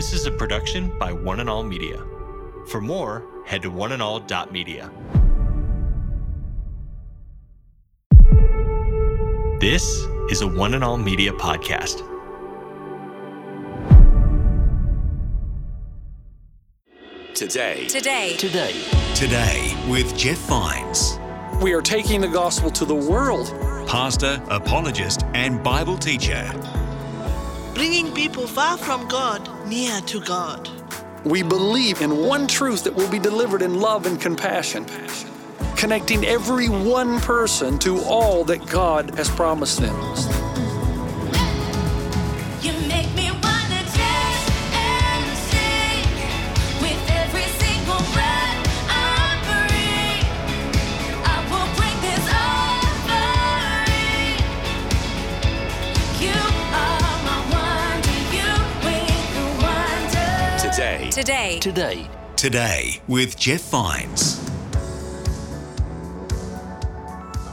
This is a production by One and All Media. For more, head to oneandall.media. This is a One and All Media podcast. Today, Today, Today, Today with Jeff Vines, We are taking the gospel to the world. pastor, apologist, and Bible teacher. Bringing people far from God near to God. We believe in one truth that will be delivered in love and compassion, connecting every one person to all that God has promised them. Today, today, today, Today with Jeff Vines.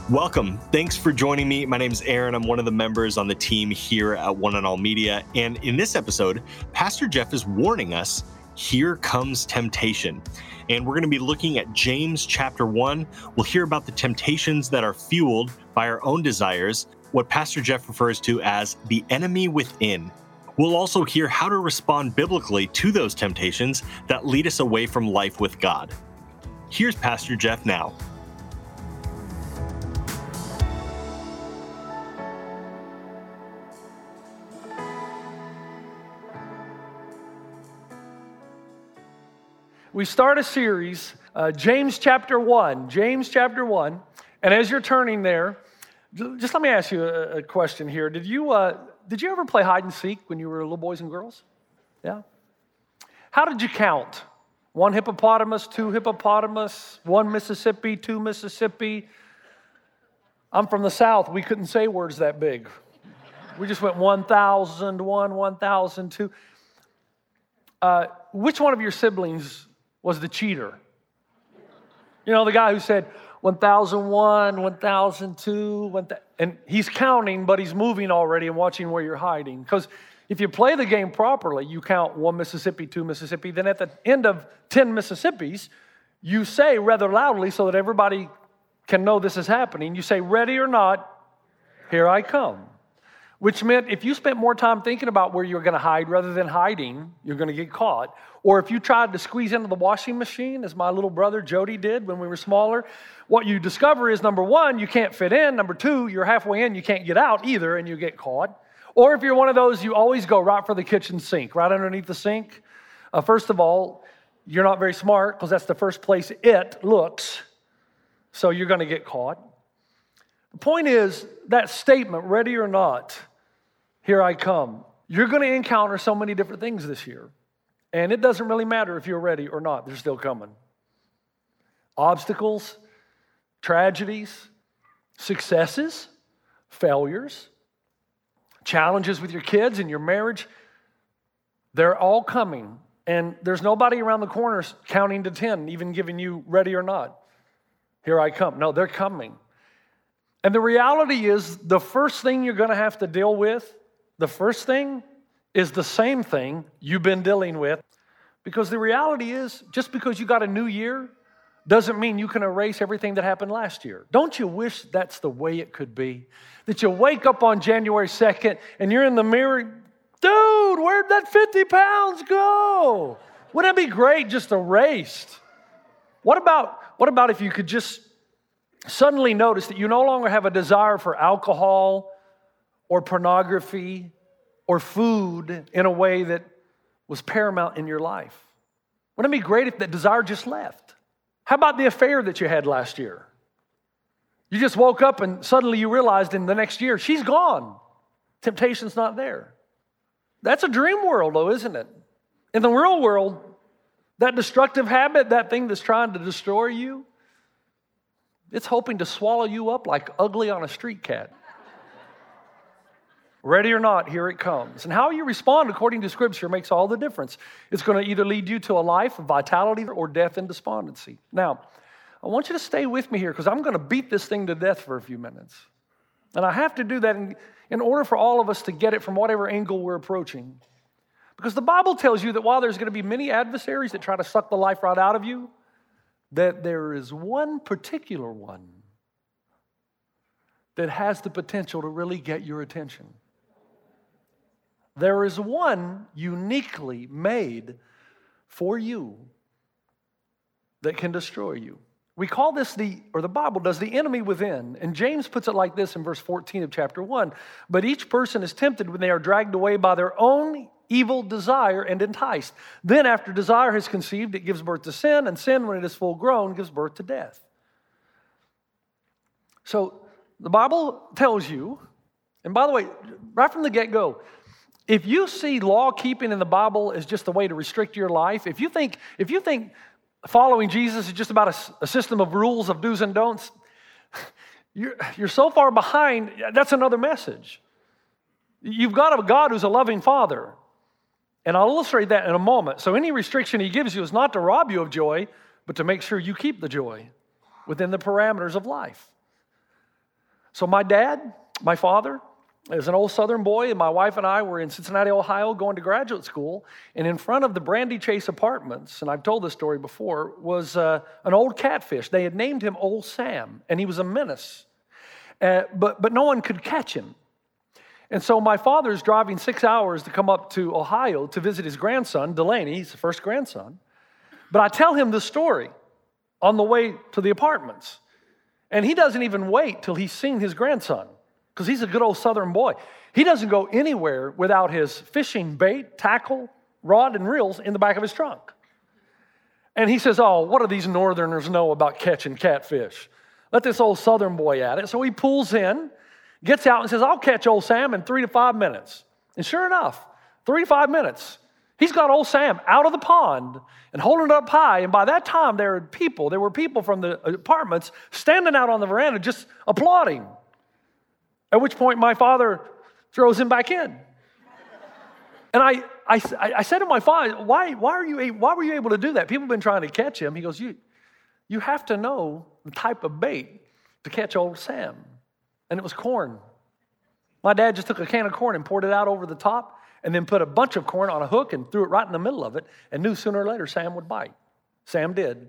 Welcome. Thanks for joining me. My name is Aaron. I'm one of the members on the team here at One and All Media. And in this episode, Pastor Jeff is warning us here comes temptation. And we're going to be looking at James chapter 1. We'll hear about the temptations that are fueled by our own desires, what Pastor Jeff refers to as the enemy within. We'll also hear how to respond biblically to those temptations that lead us away from life with God. Here's Pastor Jeff now. we start a series, uh, James chapter 1. James chapter 1. And as you're turning there, just let me ask you a, question here. Did you, uh, did you ever play hide and seek when you were little boys and girls? Yeah? How did you count? One hippopotamus, two hippopotamus, one Mississippi, two Mississippi. I'm from the South. We couldn't say words that big. We just went 1,001, 1,002. Uh, which one of your siblings was the cheater? You know, the guy who said 1001, 1002, 1000, and he's counting, but he's moving already and watching where you're hiding. Because if you play the game properly, you count one Mississippi, two Mississippi, then at the end of 10 Mississippis, you say rather loudly so that everybody can know this is happening, you say, Ready or not, here I come. Which meant if you spent more time thinking about where you're going to hide rather than hiding, you're going to get caught. Or if you tried to squeeze into the washing machine, as my little brother Jody did when we were smaller, what you discover is number one, you can't fit in. Number two, you're halfway in, you can't get out either, and you get caught. Or if you're one of those, you always go right for the kitchen sink, right underneath the sink. Uh, first of all, you're not very smart because that's the first place it looks, so you're going to get caught. The point is that statement, ready or not, here I come. You're going to encounter so many different things this year. And it doesn't really matter if you're ready or not, they're still coming. Obstacles, tragedies, successes, failures, challenges with your kids and your marriage, they're all coming. And there's nobody around the corner counting to 10, even giving you ready or not. Here I come. No, they're coming. And the reality is, the first thing you're going to have to deal with, the first thing is the same thing you've been dealing with. Because the reality is, just because you got a new year doesn't mean you can erase everything that happened last year. Don't you wish that's the way it could be? That you wake up on January 2nd and you're in the mirror, dude, where'd that 50 pounds go? Wouldn't it be great just erased? What about, what about if you could just suddenly notice that you no longer have a desire for alcohol or pornography or food in a way that was paramount in your life? Wouldn't it be great if that desire just left? How about the affair that you had last year? You just woke up and suddenly you realized in the next year, she's gone. Temptation's not there. That's a dream world, though, isn't it? In the real world, that destructive habit, that thing that's trying to destroy you, it's hoping to swallow you up like ugly on a street cat. Ready or not, here it comes. And how you respond according to Scripture makes all the difference. It's going to either lead you to a life of vitality or death and despondency. Now, I want you to stay with me here because I'm going to beat this thing to death for a few minutes. And I have to do that in, in order for all of us to get it from whatever angle we're approaching. Because the Bible tells you that while there's going to be many adversaries that try to suck the life right out of you, that there is one particular one that has the potential to really get your attention. There is one uniquely made for you that can destroy you. We call this the, or the Bible does, the enemy within. And James puts it like this in verse 14 of chapter 1 But each person is tempted when they are dragged away by their own evil desire and enticed. Then, after desire has conceived, it gives birth to sin, and sin, when it is full grown, gives birth to death. So, the Bible tells you, and by the way, right from the get go, if you see law keeping in the Bible as just a way to restrict your life, if you think, if you think following Jesus is just about a system of rules of do's and don'ts, you're, you're so far behind, that's another message. You've got a God who's a loving father. And I'll illustrate that in a moment. So, any restriction he gives you is not to rob you of joy, but to make sure you keep the joy within the parameters of life. So, my dad, my father, is an old southern boy, my wife and I were in Cincinnati, Ohio, going to graduate school. And in front of the Brandy Chase apartments, and I've told this story before, was uh, an old catfish. They had named him Old Sam, and he was a menace. Uh, but, but no one could catch him. And so my father's driving six hours to come up to Ohio to visit his grandson, Delaney. He's the first grandson. But I tell him the story on the way to the apartments. And he doesn't even wait till he's seen his grandson because he's a good old southern boy. He doesn't go anywhere without his fishing bait, tackle, rod, and reels in the back of his trunk. And he says, Oh, what do these northerners know about catching catfish? Let this old southern boy at it. So he pulls in, gets out, and says, I'll catch old Sam in three to five minutes. And sure enough, three to five minutes, he's got old Sam out of the pond and holding it up high. And by that time, there were people, there were people from the apartments standing out on the veranda just applauding. At which point, my father throws him back in. And I, I, I said to my father, why, why, are you, why were you able to do that? People have been trying to catch him. He goes, you, you have to know the type of bait to catch old Sam. And it was corn. My dad just took a can of corn and poured it out over the top and then put a bunch of corn on a hook and threw it right in the middle of it and knew sooner or later Sam would bite. Sam did.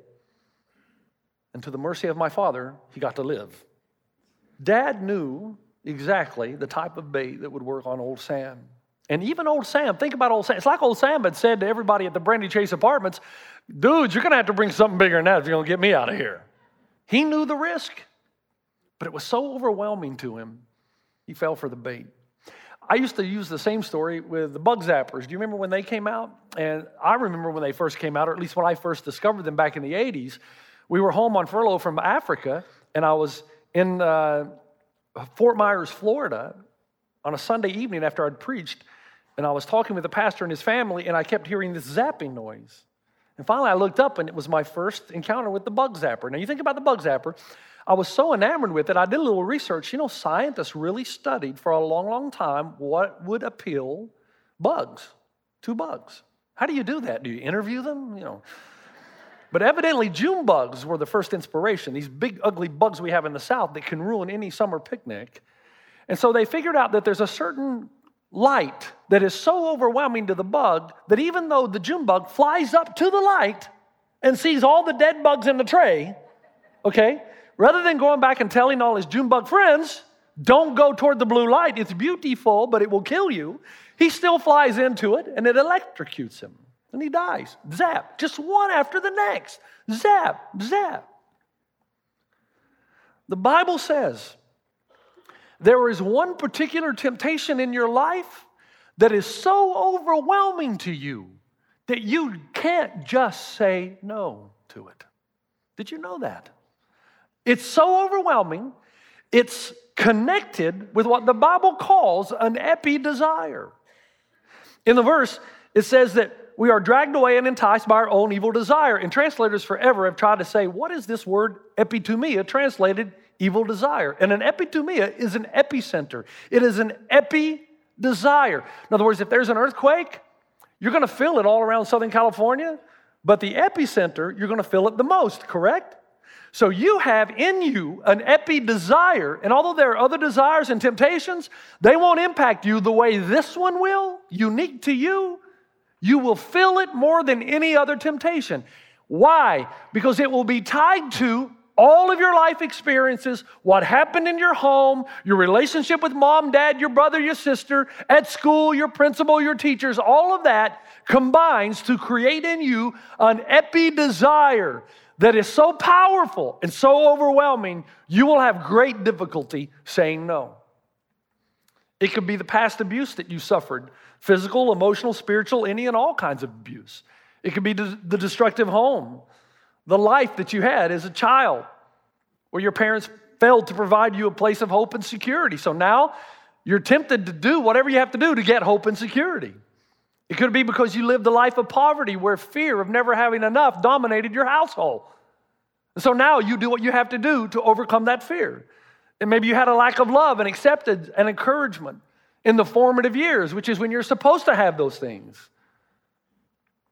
And to the mercy of my father, he got to live. Dad knew exactly the type of bait that would work on old Sam. And even old Sam, think about old Sam. It's like old Sam had said to everybody at the Brandy Chase apartments, dudes, you're going to have to bring something bigger than that if you're going to get me out of here. He knew the risk, but it was so overwhelming to him, he fell for the bait. I used to use the same story with the bug zappers. Do you remember when they came out? And I remember when they first came out, or at least when I first discovered them back in the 80s. We were home on furlough from Africa, and I was in uh, Fort Myers, Florida, on a Sunday evening after I'd preached, and I was talking with the pastor and his family, and I kept hearing this zapping noise. And finally, I looked up, and it was my first encounter with the bug zapper. Now, you think about the bug zapper. I was so enamored with it, I did a little research. You know, scientists really studied for a long, long time what would appeal bugs to bugs. How do you do that? Do you interview them? You know. But evidently, June bugs were the first inspiration, these big, ugly bugs we have in the South that can ruin any summer picnic. And so they figured out that there's a certain light that is so overwhelming to the bug that even though the June bug flies up to the light and sees all the dead bugs in the tray, okay, rather than going back and telling all his June bug friends, don't go toward the blue light, it's beautiful, but it will kill you, he still flies into it and it electrocutes him. And he dies. Zap. Just one after the next. Zap, zap. The Bible says there is one particular temptation in your life that is so overwhelming to you that you can't just say no to it. Did you know that? It's so overwhelming, it's connected with what the Bible calls an epi desire. In the verse, it says that we are dragged away and enticed by our own evil desire. And translators forever have tried to say, what is this word epithumia translated evil desire? And an epithumia is an epicenter, it is an epi desire. In other words, if there's an earthquake, you're going to feel it all around Southern California, but the epicenter, you're going to feel it the most, correct? So you have in you an epi desire, and although there are other desires and temptations, they won't impact you the way this one will, unique to you. You will feel it more than any other temptation. Why? Because it will be tied to all of your life experiences, what happened in your home, your relationship with mom, dad, your brother, your sister, at school, your principal, your teachers, all of that combines to create in you an epi desire that is so powerful and so overwhelming, you will have great difficulty saying no. It could be the past abuse that you suffered physical, emotional, spiritual, any and all kinds of abuse. It could be the destructive home, the life that you had as a child, where your parents failed to provide you a place of hope and security. So now you're tempted to do whatever you have to do to get hope and security. It could be because you lived a life of poverty where fear of never having enough dominated your household. And so now you do what you have to do to overcome that fear. And maybe you had a lack of love and acceptance and encouragement in the formative years, which is when you're supposed to have those things.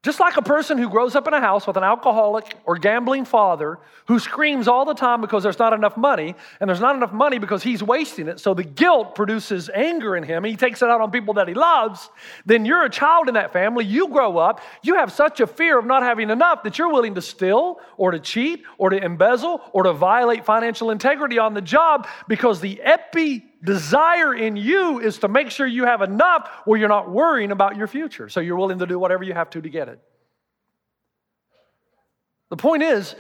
Just like a person who grows up in a house with an alcoholic or gambling father who screams all the time because there's not enough money, and there's not enough money because he's wasting it, so the guilt produces anger in him, and he takes it out on people that he loves, then you're a child in that family. You grow up, you have such a fear of not having enough that you're willing to steal or to cheat or to embezzle or to violate financial integrity on the job because the epi desire in you is to make sure you have enough where you're not worrying about your future. So you're willing to do whatever you have to to get it. The point is,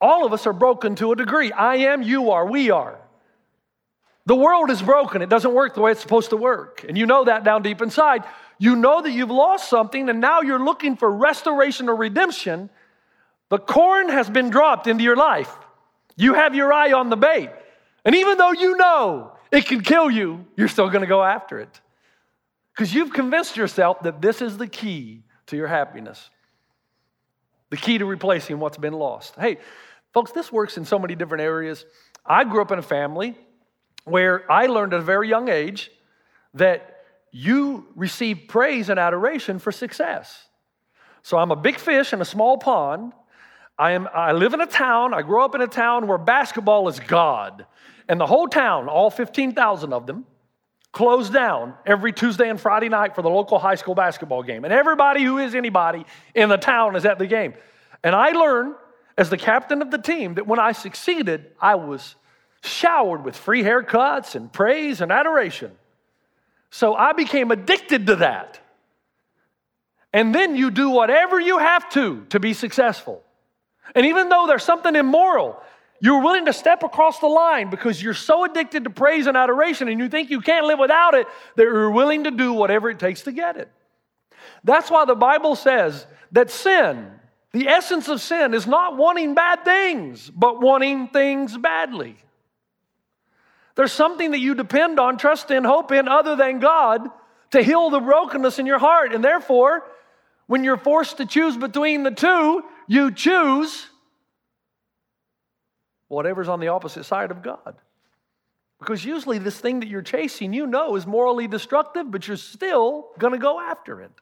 all of us are broken to a degree. I am, you are, we are. The world is broken. It doesn't work the way it's supposed to work. And you know that down deep inside. You know that you've lost something and now you're looking for restoration or redemption. The corn has been dropped into your life. You have your eye on the bait. And even though you know it can kill you, you're still going to go after it. Because you've convinced yourself that this is the key to your happiness, the key to replacing what's been lost. Hey, folks, this works in so many different areas. I grew up in a family where I learned at a very young age that you receive praise and adoration for success. So I'm a big fish in a small pond. I, am, I live in a town, I grew up in a town where basketball is God. And the whole town, all 15,000 of them, closed down every Tuesday and Friday night for the local high school basketball game. And everybody who is anybody in the town is at the game. And I learned as the captain of the team that when I succeeded, I was showered with free haircuts and praise and adoration. So I became addicted to that. And then you do whatever you have to to be successful. And even though there's something immoral, you're willing to step across the line because you're so addicted to praise and adoration and you think you can't live without it that you're willing to do whatever it takes to get it. That's why the Bible says that sin, the essence of sin, is not wanting bad things, but wanting things badly. There's something that you depend on, trust in, hope in, other than God to heal the brokenness in your heart. And therefore, when you're forced to choose between the two, you choose whatever's on the opposite side of God. Because usually, this thing that you're chasing, you know, is morally destructive, but you're still going to go after it.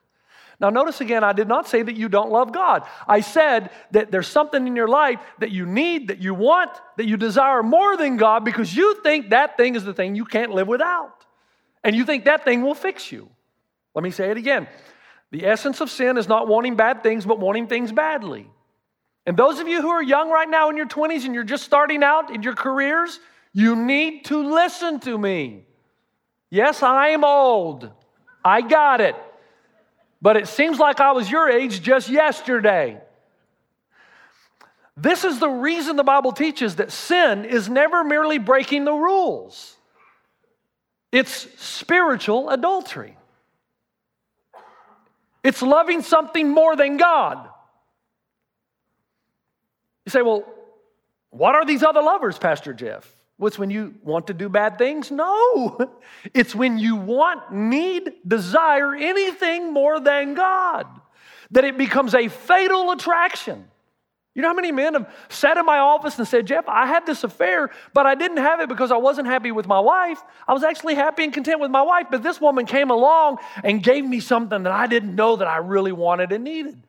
Now, notice again, I did not say that you don't love God. I said that there's something in your life that you need, that you want, that you desire more than God because you think that thing is the thing you can't live without. And you think that thing will fix you. Let me say it again. The essence of sin is not wanting bad things, but wanting things badly. And those of you who are young right now in your 20s and you're just starting out in your careers, you need to listen to me. Yes, I am old. I got it. But it seems like I was your age just yesterday. This is the reason the Bible teaches that sin is never merely breaking the rules, it's spiritual adultery. It's loving something more than God. You say, well, what are these other lovers, Pastor Jeff? What's when you want to do bad things? No. It's when you want, need, desire anything more than God that it becomes a fatal attraction. You know how many men have sat in my office and said, Jeff, I had this affair, but I didn't have it because I wasn't happy with my wife. I was actually happy and content with my wife, but this woman came along and gave me something that I didn't know that I really wanted and needed.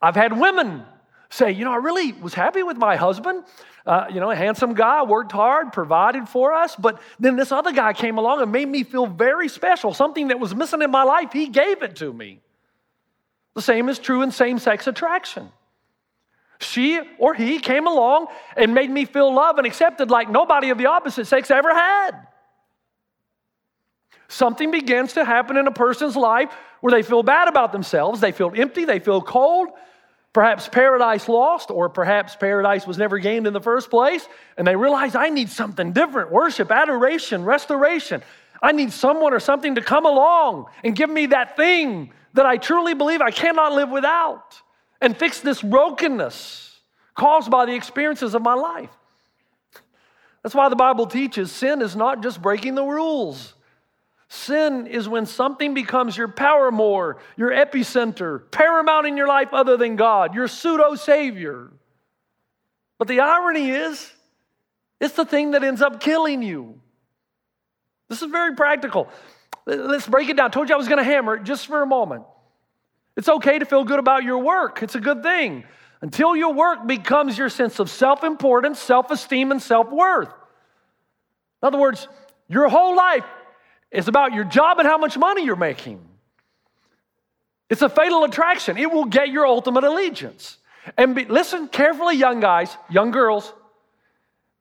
I've had women say, you know, I really was happy with my husband. Uh, you know, a handsome guy, worked hard, provided for us. But then this other guy came along and made me feel very special. Something that was missing in my life, he gave it to me. The same is true in same sex attraction. She or he came along and made me feel loved and accepted like nobody of the opposite sex ever had. Something begins to happen in a person's life where they feel bad about themselves, they feel empty, they feel cold, perhaps paradise lost, or perhaps paradise was never gained in the first place, and they realize I need something different worship, adoration, restoration. I need someone or something to come along and give me that thing that I truly believe I cannot live without and fix this brokenness caused by the experiences of my life. That's why the Bible teaches sin is not just breaking the rules. Sin is when something becomes your power more, your epicenter, paramount in your life other than God, your pseudo savior. But the irony is, it's the thing that ends up killing you. This is very practical. Let's break it down. I told you I was going to hammer it just for a moment. It's okay to feel good about your work, it's a good thing until your work becomes your sense of self importance, self esteem, and self worth. In other words, your whole life is about your job and how much money you're making. It's a fatal attraction, it will get your ultimate allegiance. And be, listen carefully, young guys, young girls,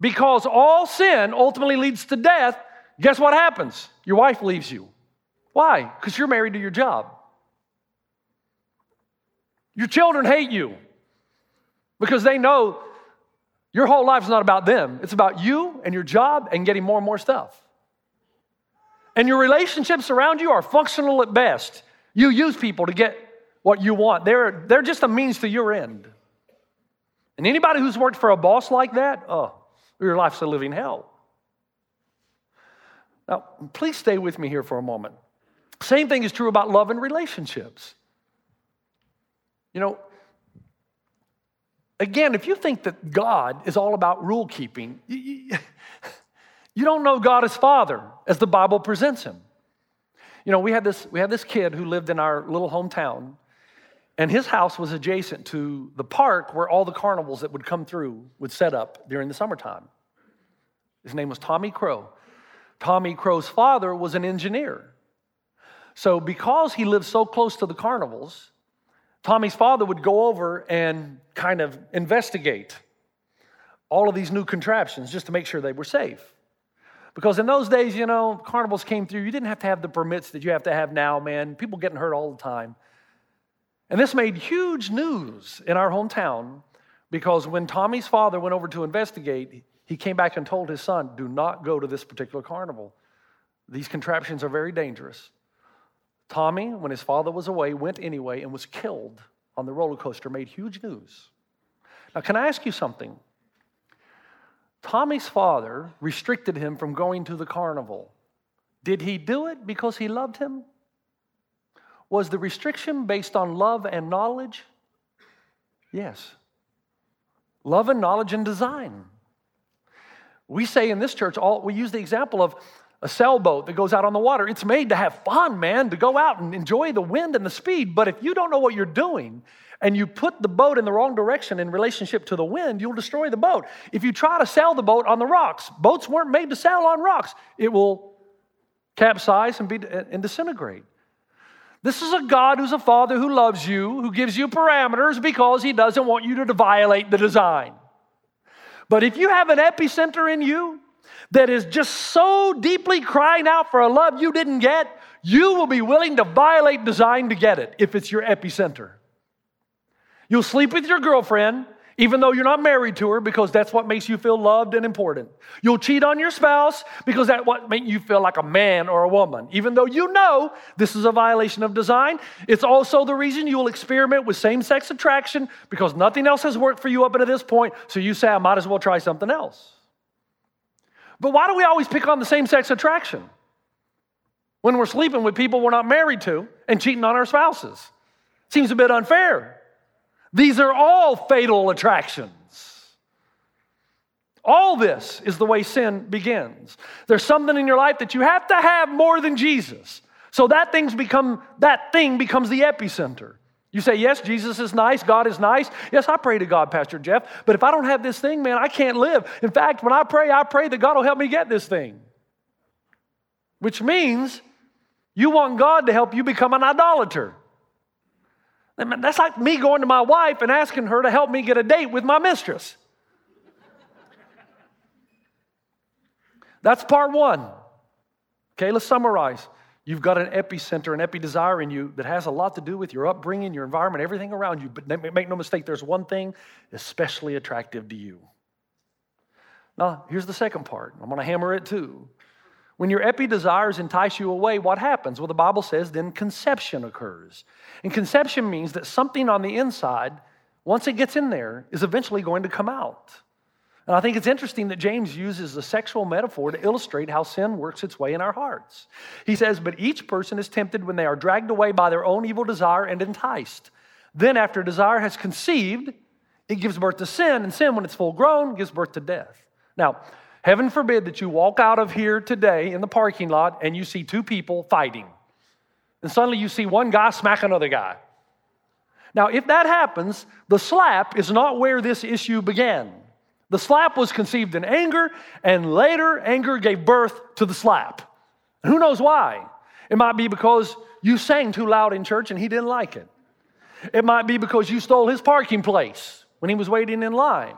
because all sin ultimately leads to death. Guess what happens? Your wife leaves you. Why? Because you're married to your job. Your children hate you because they know your whole life is not about them. It's about you and your job and getting more and more stuff. And your relationships around you are functional at best. You use people to get what you want, they're, they're just a means to your end. And anybody who's worked for a boss like that, oh, your life's a living hell. Now, please stay with me here for a moment. Same thing is true about love and relationships. You know, again, if you think that God is all about rule keeping, you, don't know God as Father as the Bible presents him. You know, we had this, we had this kid who lived in our little hometown, and his house was adjacent to the park where all the carnivals that would come through would set up during the summertime. His name was Tommy Crow. Tommy Crow's father was an engineer. So, because he lived so close to the carnivals, Tommy's father would go over and kind of investigate all of these new contraptions just to make sure they were safe. Because in those days, you know, carnivals came through, you didn't have to have the permits that you have to have now, man. People getting hurt all the time. And this made huge news in our hometown because when Tommy's father went over to investigate, he came back and told his son, Do not go to this particular carnival. These contraptions are very dangerous. Tommy, when his father was away, went anyway and was killed on the roller coaster, made huge news. Now, can I ask you something? Tommy's father restricted him from going to the carnival. Did he do it because he loved him? Was the restriction based on love and knowledge? Yes. Love and knowledge and design. We say in this church, all, we use the example of a sailboat that goes out on the water. It's made to have fun, man, to go out and enjoy the wind and the speed. But if you don't know what you're doing and you put the boat in the wrong direction in relationship to the wind, you'll destroy the boat. If you try to sail the boat on the rocks, boats weren't made to sail on rocks. It will capsize and, be, and disintegrate. This is a God who's a father who loves you, who gives you parameters because he doesn't want you to violate the design. But if you have an epicenter in you that is just so deeply crying out for a love you didn't get, you will be willing to violate design to get it if it's your epicenter. You'll sleep with your girlfriend even though you're not married to her because that's what makes you feel loved and important. You'll cheat on your spouse because that's what makes you feel like a man or a woman, even though you know this is a violation of design. It's also the reason you'll experiment with same sex attraction because nothing else has worked for you up until this point, so you say, I might as well try something else. But why do we always pick on the same sex attraction when we're sleeping with people we're not married to and cheating on our spouses? Seems a bit unfair. These are all fatal attractions. All this is the way sin begins. There's something in your life that you have to have more than Jesus. So that thing's become that thing becomes the epicenter. You say, Yes, Jesus is nice, God is nice. Yes, I pray to God, Pastor Jeff. But if I don't have this thing, man, I can't live. In fact, when I pray, I pray that God will help me get this thing. Which means you want God to help you become an idolater. That's like me going to my wife and asking her to help me get a date with my mistress. That's part one. Okay, let's summarize. You've got an epicenter, an epi desire in you that has a lot to do with your upbringing, your environment, everything around you. But make no mistake, there's one thing especially attractive to you. Now, here's the second part. I'm going to hammer it too. When your epi desires entice you away, what happens? Well, the Bible says then conception occurs. And conception means that something on the inside, once it gets in there, is eventually going to come out. And I think it's interesting that James uses the sexual metaphor to illustrate how sin works its way in our hearts. He says, But each person is tempted when they are dragged away by their own evil desire and enticed. Then, after desire has conceived, it gives birth to sin, and sin, when it's full grown, gives birth to death. Now, heaven forbid that you walk out of here today in the parking lot and you see two people fighting. And suddenly you see one guy smack another guy. Now, if that happens, the slap is not where this issue began. The slap was conceived in anger, and later anger gave birth to the slap. And who knows why? It might be because you sang too loud in church and he didn't like it. It might be because you stole his parking place when he was waiting in line.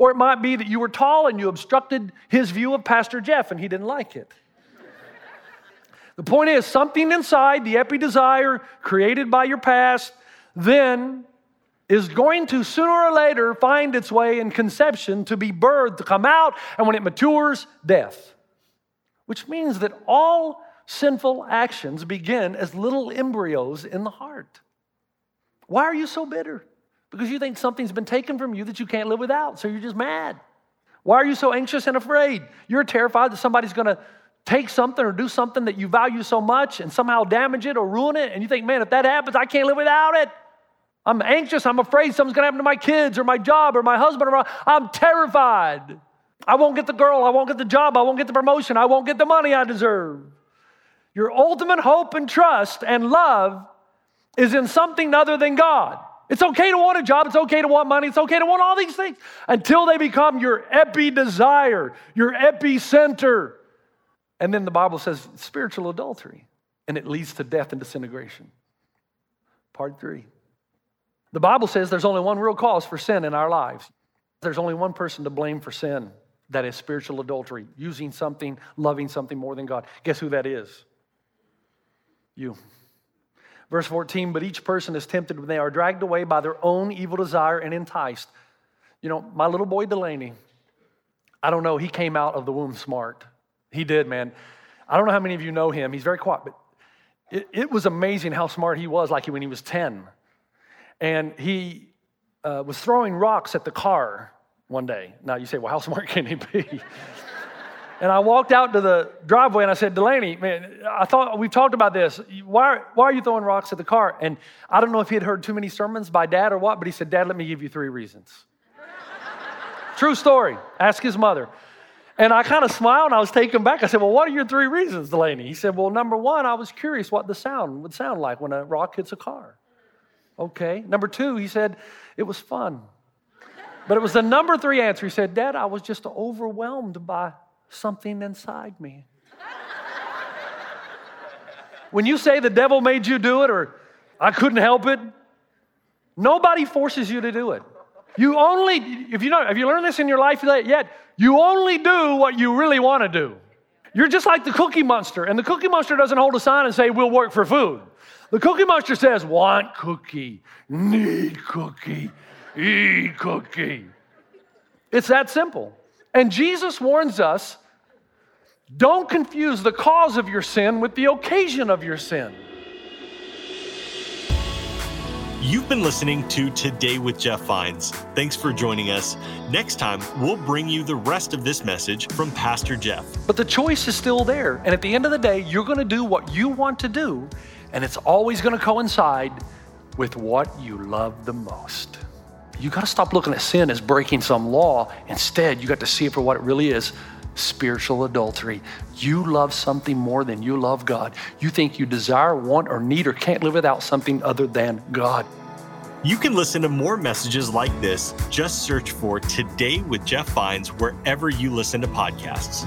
Or it might be that you were tall and you obstructed his view of Pastor Jeff and he didn't like it. The point is, something inside the epi desire created by your past then is going to sooner or later find its way in conception to be birthed, to come out, and when it matures, death. Which means that all sinful actions begin as little embryos in the heart. Why are you so bitter? Because you think something's been taken from you that you can't live without, so you're just mad. Why are you so anxious and afraid? You're terrified that somebody's gonna take something or do something that you value so much and somehow damage it or ruin it, and you think, man, if that happens, I can't live without it. I'm anxious. I'm afraid something's going to happen to my kids or my job or my husband. Or my, I'm terrified. I won't get the girl. I won't get the job. I won't get the promotion. I won't get the money I deserve. Your ultimate hope and trust and love is in something other than God. It's okay to want a job. It's okay to want money. It's okay to want all these things until they become your epi desire, your epicenter. And then the Bible says spiritual adultery, and it leads to death and disintegration. Part three. The Bible says there's only one real cause for sin in our lives. There's only one person to blame for sin. That is spiritual adultery, using something, loving something more than God. Guess who that is? You. Verse 14, but each person is tempted when they are dragged away by their own evil desire and enticed. You know, my little boy Delaney, I don't know, he came out of the womb smart. He did, man. I don't know how many of you know him. He's very quiet, but it, it was amazing how smart he was, like when he was 10 and he uh, was throwing rocks at the car one day. Now you say, well, how smart can he be? And I walked out to the driveway and I said, Delaney, man, I thought we've talked about this. Why, why are you throwing rocks at the car? And I don't know if he had heard too many sermons by dad or what, but he said, Dad, let me give you three reasons. True story. Ask his mother. And I kind of smiled and I was taken back. I said, Well, what are your three reasons, Delaney? He said, Well, number one, I was curious what the sound would sound like when a rock hits a car. Okay. Number two, he said, it was fun. But it was the number three answer. He said, Dad, I was just overwhelmed by something inside me. when you say the devil made you do it or I couldn't help it, nobody forces you to do it. You only, if you know, if you learn this in your life yet, you only do what you really want to do. You're just like the cookie monster, and the cookie monster doesn't hold a sign and say, We'll work for food. The Cookie Monster says, want cookie, need cookie, eat cookie. It's that simple. And Jesus warns us don't confuse the cause of your sin with the occasion of your sin. You've been listening to Today with Jeff Vines. Thanks for joining us. Next time, we'll bring you the rest of this message from Pastor Jeff. But the choice is still there. And at the end of the day, you're going to do what you want to do, and it's always going to coincide with what you love the most. You got to stop looking at sin as breaking some law. Instead, you got to see it for what it really is spiritual adultery. You love something more than you love God. You think you desire, want, or need, or can't live without something other than God. You can listen to more messages like this. Just search for Today with Jeff Vines wherever you listen to podcasts.